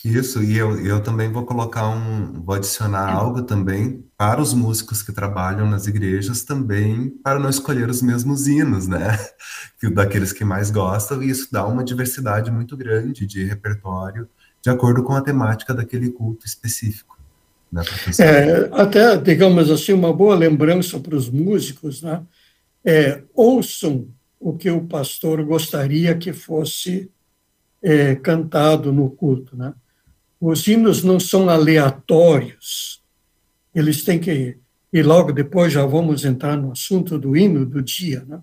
Isso, e eu, eu também vou colocar um, vou adicionar algo também para os músicos que trabalham nas igrejas também, para não escolher os mesmos hinos, né? (laughs) Que daqueles que mais gostam, e isso dá uma diversidade muito grande de repertório, de acordo com a temática daquele culto específico. Né, é, até, digamos assim, uma boa lembrança para os músicos, né? É, ouçam o que o pastor gostaria que fosse é, cantado no culto, né? Os hinos não são aleatórios, eles têm que. E logo depois já vamos entrar no assunto do hino do dia. Né?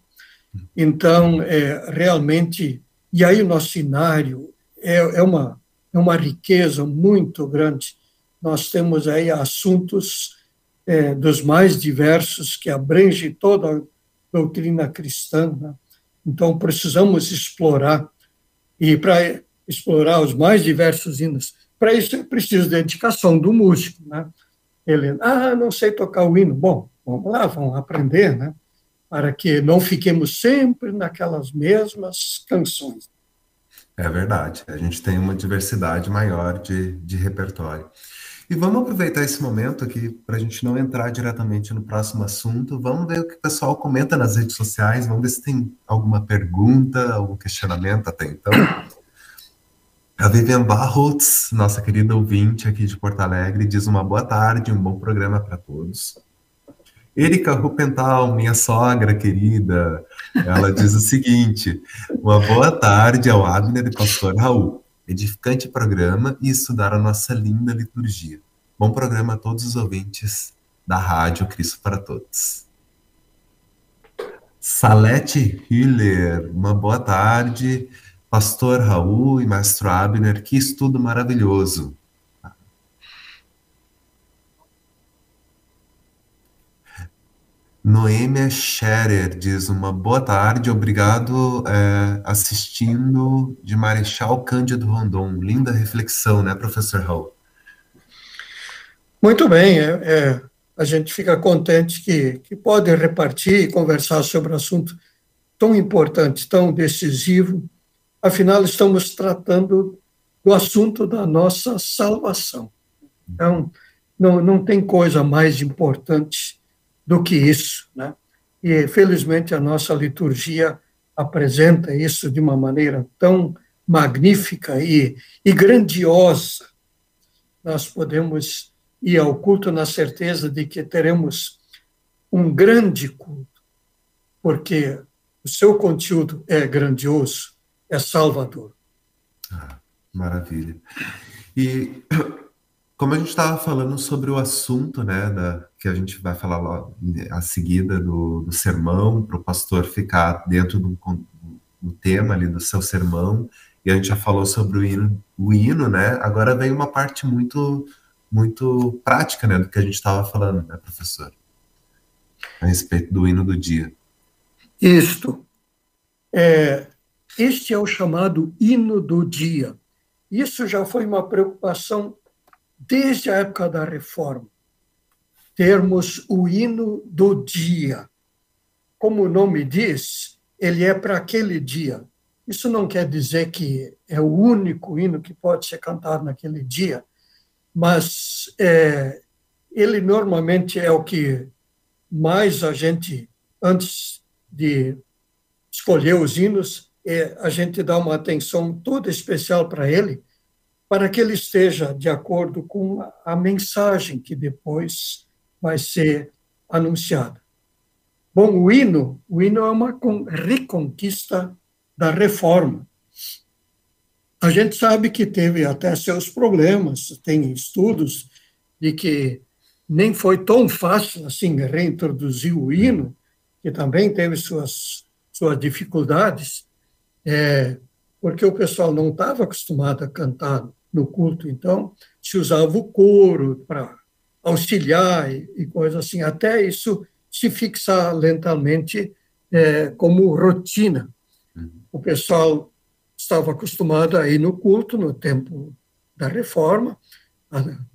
Então, é, realmente. E aí o nosso cenário é, é, uma, é uma riqueza muito grande. Nós temos aí assuntos é, dos mais diversos que abrangem toda a doutrina cristã. Né? Então, precisamos explorar. E para explorar os mais diversos hinos, para isso é preciso dedicação do músico, né? Ele, ah, não sei tocar o hino. Bom, vamos lá, vamos aprender, né? Para que não fiquemos sempre naquelas mesmas canções. É verdade, a gente tem uma diversidade maior de, de repertório. E vamos aproveitar esse momento aqui para a gente não entrar diretamente no próximo assunto. Vamos ver o que o pessoal comenta nas redes sociais. Vamos ver se tem alguma pergunta, algum questionamento até então. A Vivian Barros, nossa querida ouvinte aqui de Porto Alegre, diz uma boa tarde, um bom programa para todos. Erika Rupental, minha sogra querida, ela diz o seguinte: uma boa tarde ao Abner e pastor Raul edificante programa e estudar a nossa linda liturgia. Bom programa a todos os ouvintes da Rádio Cristo para Todos. Salete Hiller, uma boa tarde. Pastor Raul e Maestro Abner, que estudo maravilhoso. Noêmia Scherer diz uma boa tarde, obrigado é, assistindo de Marechal Cândido Rondon. Linda reflexão, né, professor Raul? Muito bem, é, é, a gente fica contente que, que pode repartir e conversar sobre um assunto tão importante, tão decisivo. Afinal, estamos tratando do assunto da nossa salvação. Então, não, não tem coisa mais importante do que isso. Né? E, felizmente, a nossa liturgia apresenta isso de uma maneira tão magnífica e, e grandiosa. Nós podemos ir ao culto na certeza de que teremos um grande culto, porque o seu conteúdo é grandioso, é salvador. Ah, maravilha. E (coughs) como a gente estava falando sobre o assunto, né, da, que a gente vai falar lá a seguida do, do sermão, para o pastor ficar dentro do, do, tema ali do seu sermão, e a gente já falou sobre o hino, o hino, né? Agora vem uma parte muito, muito prática, né, do que a gente estava falando, né, professor? A respeito do hino do dia. Isto. É, este é o chamado hino do dia. Isso já foi uma preocupação desde a época da reforma, termos o hino do dia. Como o nome diz, ele é para aquele dia. Isso não quer dizer que é o único hino que pode ser cantado naquele dia, mas é, ele normalmente é o que mais a gente, antes de escolher os hinos, é, a gente dá uma atenção toda especial para ele, para que ele esteja de acordo com a mensagem que depois vai ser anunciada. Bom, o hino, o hino é uma reconquista da reforma. A gente sabe que teve até seus problemas, tem estudos de que nem foi tão fácil assim reintroduzir o hino, que também teve suas, suas dificuldades, é, porque o pessoal não estava acostumado a cantar no culto, então, se usava o coro para auxiliar e, e coisas assim, até isso se fixar lentamente é, como rotina. Uhum. O pessoal estava acostumado a ir no culto no tempo da reforma,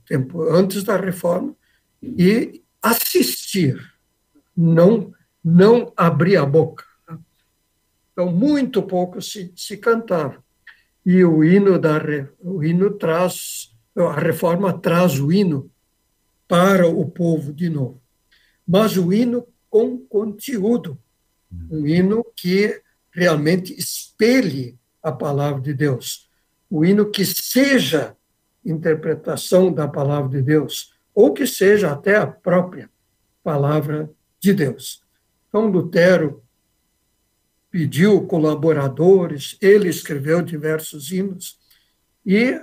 tempo antes da reforma, e assistir, não, não abrir a boca. Então, muito pouco se, se cantava e o hino da o hino traz a reforma traz o hino para o povo de novo, mas o hino com conteúdo, um hino que realmente espelhe a palavra de Deus, o hino que seja interpretação da palavra de Deus ou que seja até a própria palavra de Deus. Então Lutero pediu colaboradores, ele escreveu diversos hinos, e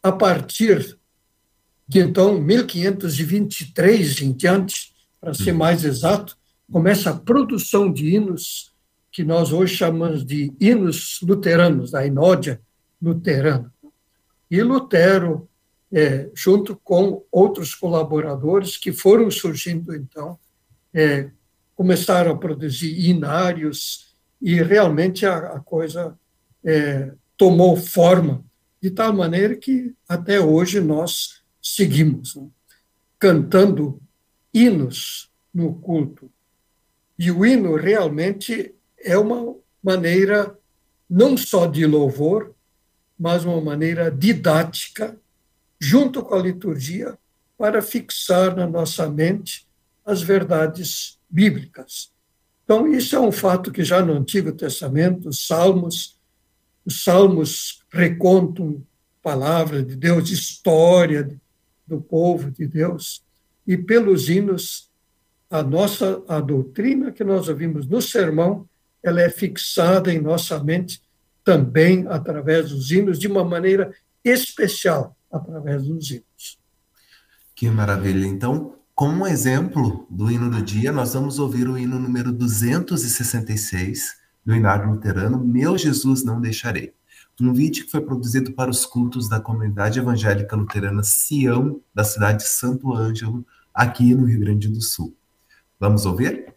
a partir de então 1523 em diante, para ser mais exato, começa a produção de hinos que nós hoje chamamos de hinos luteranos, da inódia luterana. E Lutero, é, junto com outros colaboradores que foram surgindo então, é, começaram a produzir inários, e realmente a, a coisa é, tomou forma de tal maneira que até hoje nós seguimos né? cantando hinos no culto. E o hino realmente é uma maneira não só de louvor, mas uma maneira didática, junto com a liturgia, para fixar na nossa mente as verdades bíblicas. Então, isso é um fato que já no Antigo Testamento, os salmos, os salmos recontam palavra de Deus, história do povo de Deus, e pelos hinos, a nossa a doutrina que nós ouvimos no sermão, ela é fixada em nossa mente também através dos hinos, de uma maneira especial através dos hinos. Que maravilha. Então, como um exemplo do hino do dia, nós vamos ouvir o hino número 266 do Inário Luterano, Meu Jesus Não Deixarei. Um vídeo que foi produzido para os cultos da comunidade evangélica luterana Sião, da cidade de Santo Ângelo, aqui no Rio Grande do Sul. Vamos ouvir?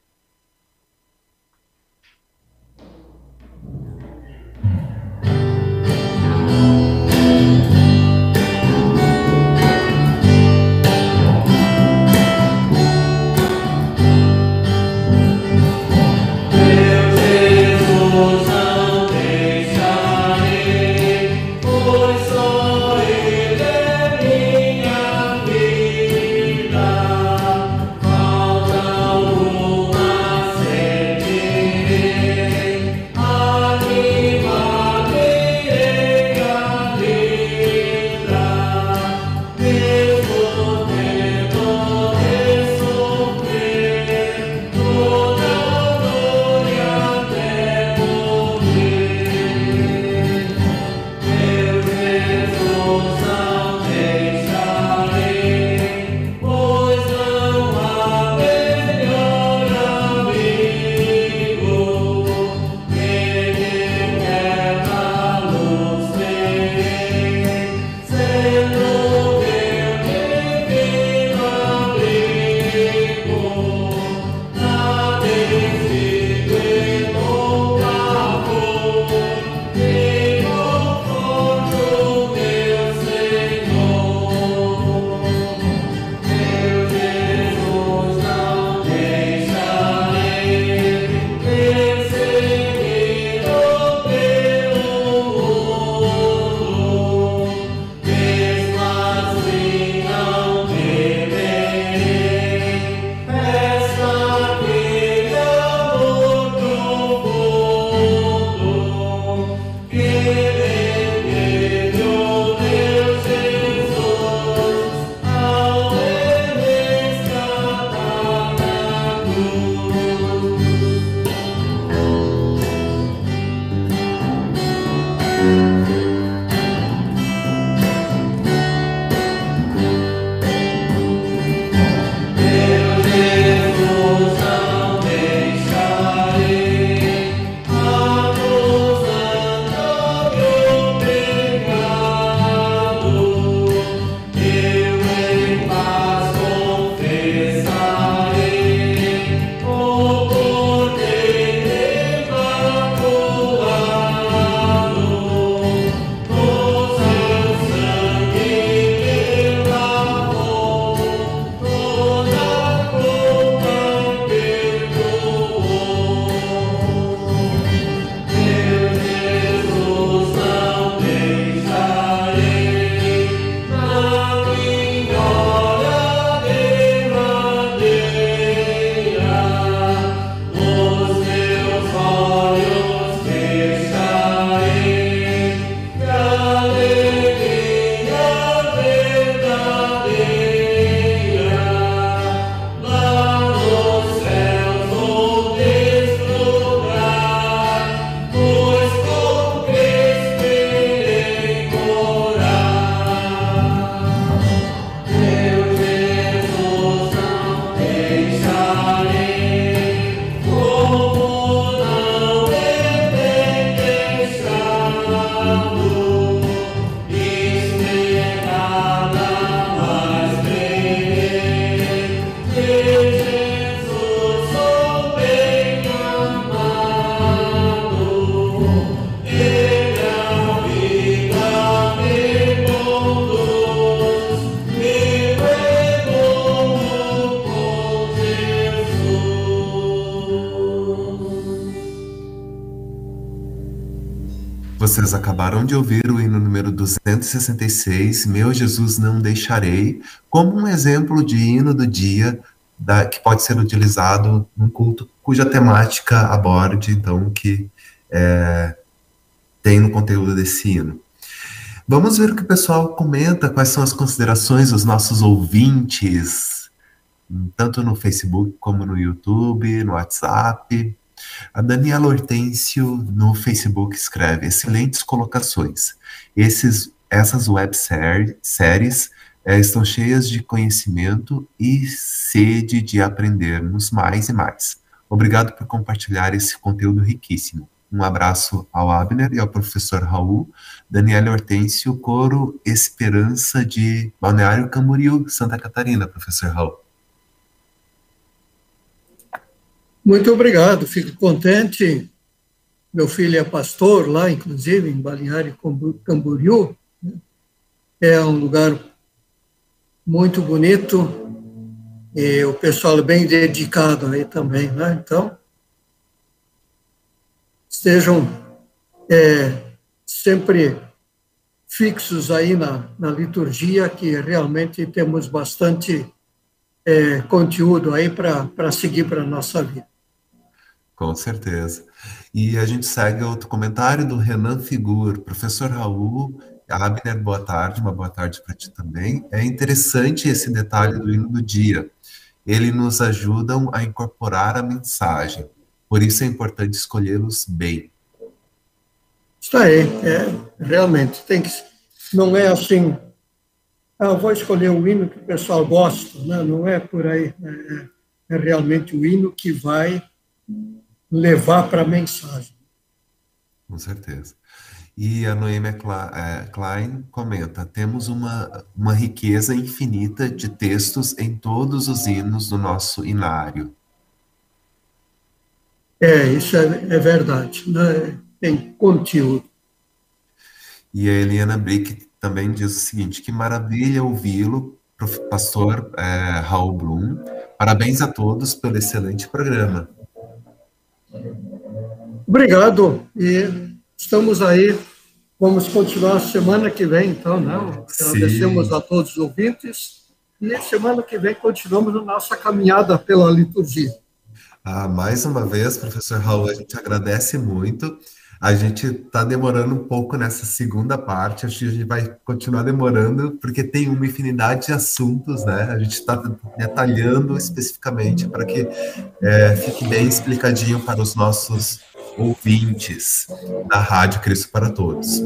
Vocês acabaram de ouvir o hino número 266, Meu Jesus Não Deixarei, como um exemplo de hino do dia da, que pode ser utilizado num culto cuja temática aborde, então, que é, tem no conteúdo desse hino. Vamos ver o que o pessoal comenta, quais são as considerações dos nossos ouvintes, tanto no Facebook como no YouTube, no WhatsApp. A Daniela Hortêncio no Facebook escreve: excelentes colocações. Esses, essas web séries é, estão cheias de conhecimento e sede de aprendermos mais e mais. Obrigado por compartilhar esse conteúdo riquíssimo. Um abraço ao Abner e ao professor Raul, Daniela Hortêncio, coro Esperança de Balneário Camboriú, Santa Catarina, professor Raul. Muito obrigado, fico contente. Meu filho é pastor lá, inclusive, em Balneário Camboriú. É um lugar muito bonito e o pessoal é bem dedicado aí também, né? Então, estejam é, sempre fixos aí na, na liturgia, que realmente temos bastante é, conteúdo aí para seguir para a nossa vida. Com certeza. E a gente segue outro comentário do Renan Figur. Professor Raul, Abner, boa tarde, uma boa tarde para ti também. É interessante esse detalhe do hino do dia. Ele nos ajudam a incorporar a mensagem. Por isso é importante escolhê-los bem. Isso aí, é, realmente, tem que, não é assim, ah, vou escolher o hino que o pessoal gosta, né? não é por aí, é, é realmente o hino que vai levar para a mensagem. Com certeza. E a Noêmia é, Klein comenta: temos uma, uma riqueza infinita de textos em todos os hinos do nosso inário. É, isso é, é verdade, né? tem conteúdo. E a Eliana Brick também diz o seguinte: que maravilha ouvi-lo, pastor é, Raul Blum. Parabéns a todos pelo excelente programa. Obrigado. E estamos aí. Vamos continuar semana que vem, então, né? Agradecemos a todos os ouvintes. E semana que vem continuamos a nossa caminhada pela liturgia. Ah, mais uma vez, professor Raul, a gente agradece muito. A gente está demorando um pouco nessa segunda parte, acho que a gente vai continuar demorando, porque tem uma infinidade de assuntos, né? A gente está detalhando especificamente para que é, fique bem explicadinho para os nossos ouvintes da Rádio Cristo para Todos.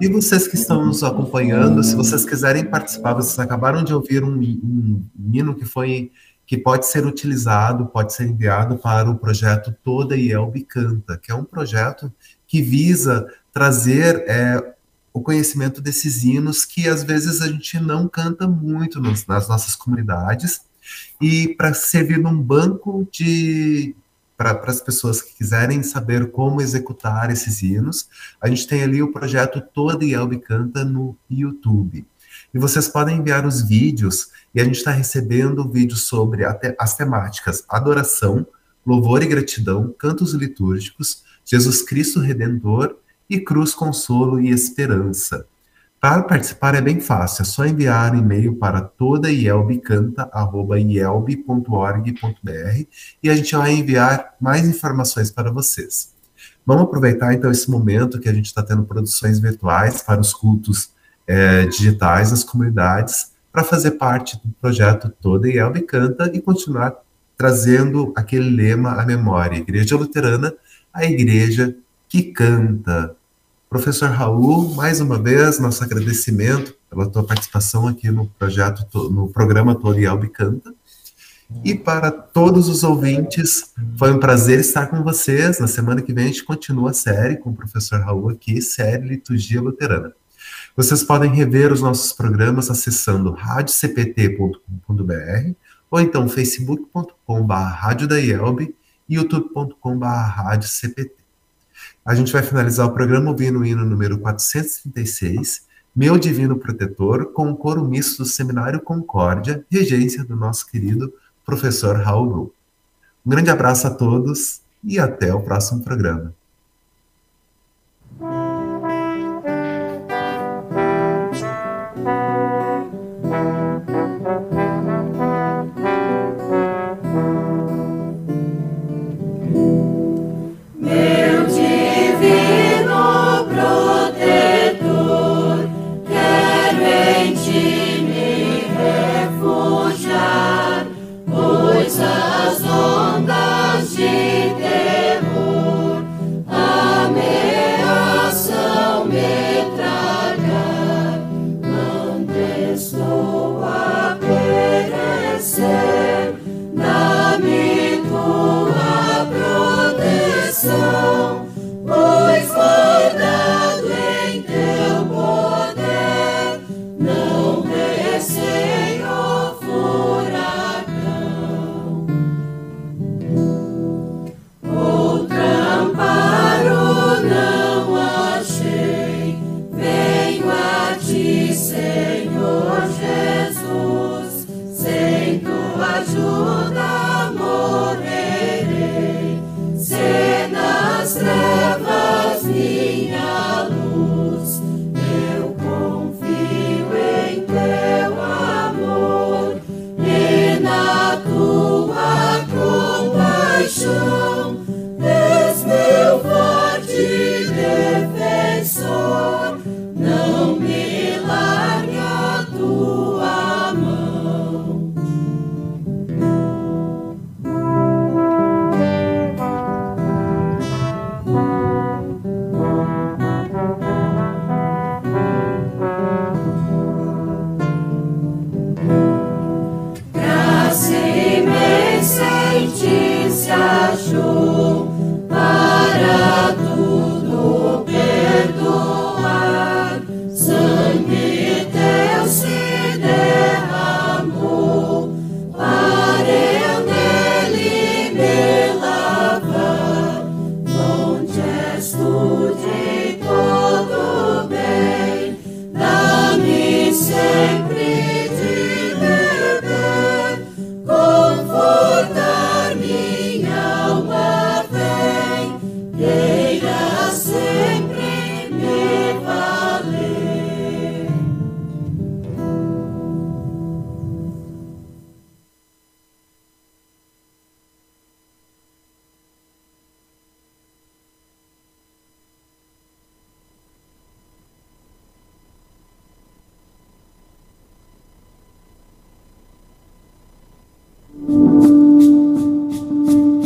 E vocês que estão nos acompanhando, se vocês quiserem participar, vocês acabaram de ouvir um, um hino que foi que pode ser utilizado, pode ser enviado para o projeto Toda Ielbe Canta, que é um projeto que visa trazer é, o conhecimento desses hinos que às vezes a gente não canta muito nos, nas nossas comunidades e para servir num banco de para as pessoas que quiserem saber como executar esses hinos, a gente tem ali o projeto Toda Yelbe Canta no YouTube. E vocês podem enviar os vídeos, e a gente está recebendo vídeos sobre as temáticas adoração, louvor e gratidão, cantos litúrgicos, Jesus Cristo Redentor e Cruz Consolo e Esperança. Para participar é bem fácil, é só enviar um e-mail para todaielbicanta.ielb.org.br e a gente vai enviar mais informações para vocês. Vamos aproveitar então esse momento que a gente está tendo produções virtuais para os cultos é, digitais das comunidades para fazer parte do projeto Toda Ielbe Canta e continuar trazendo aquele lema à memória, Igreja Luterana a igreja que canta. Professor Raul, mais uma vez, nosso agradecimento pela tua participação aqui no projeto, no programa Toriel Canta. E para todos os ouvintes, foi um prazer estar com vocês. Na semana que vem a gente continua a série com o professor Raul aqui, série Liturgia Luterana. Vocês podem rever os nossos programas acessando radiocpt.com.br ou então facebook.com.br Youtube.com.br A gente vai finalizar o programa ouvindo o hino número 436, Meu Divino Protetor, com o coro misto do Seminário Concórdia, regência do nosso querido professor Raul Um grande abraço a todos e até o próximo programa.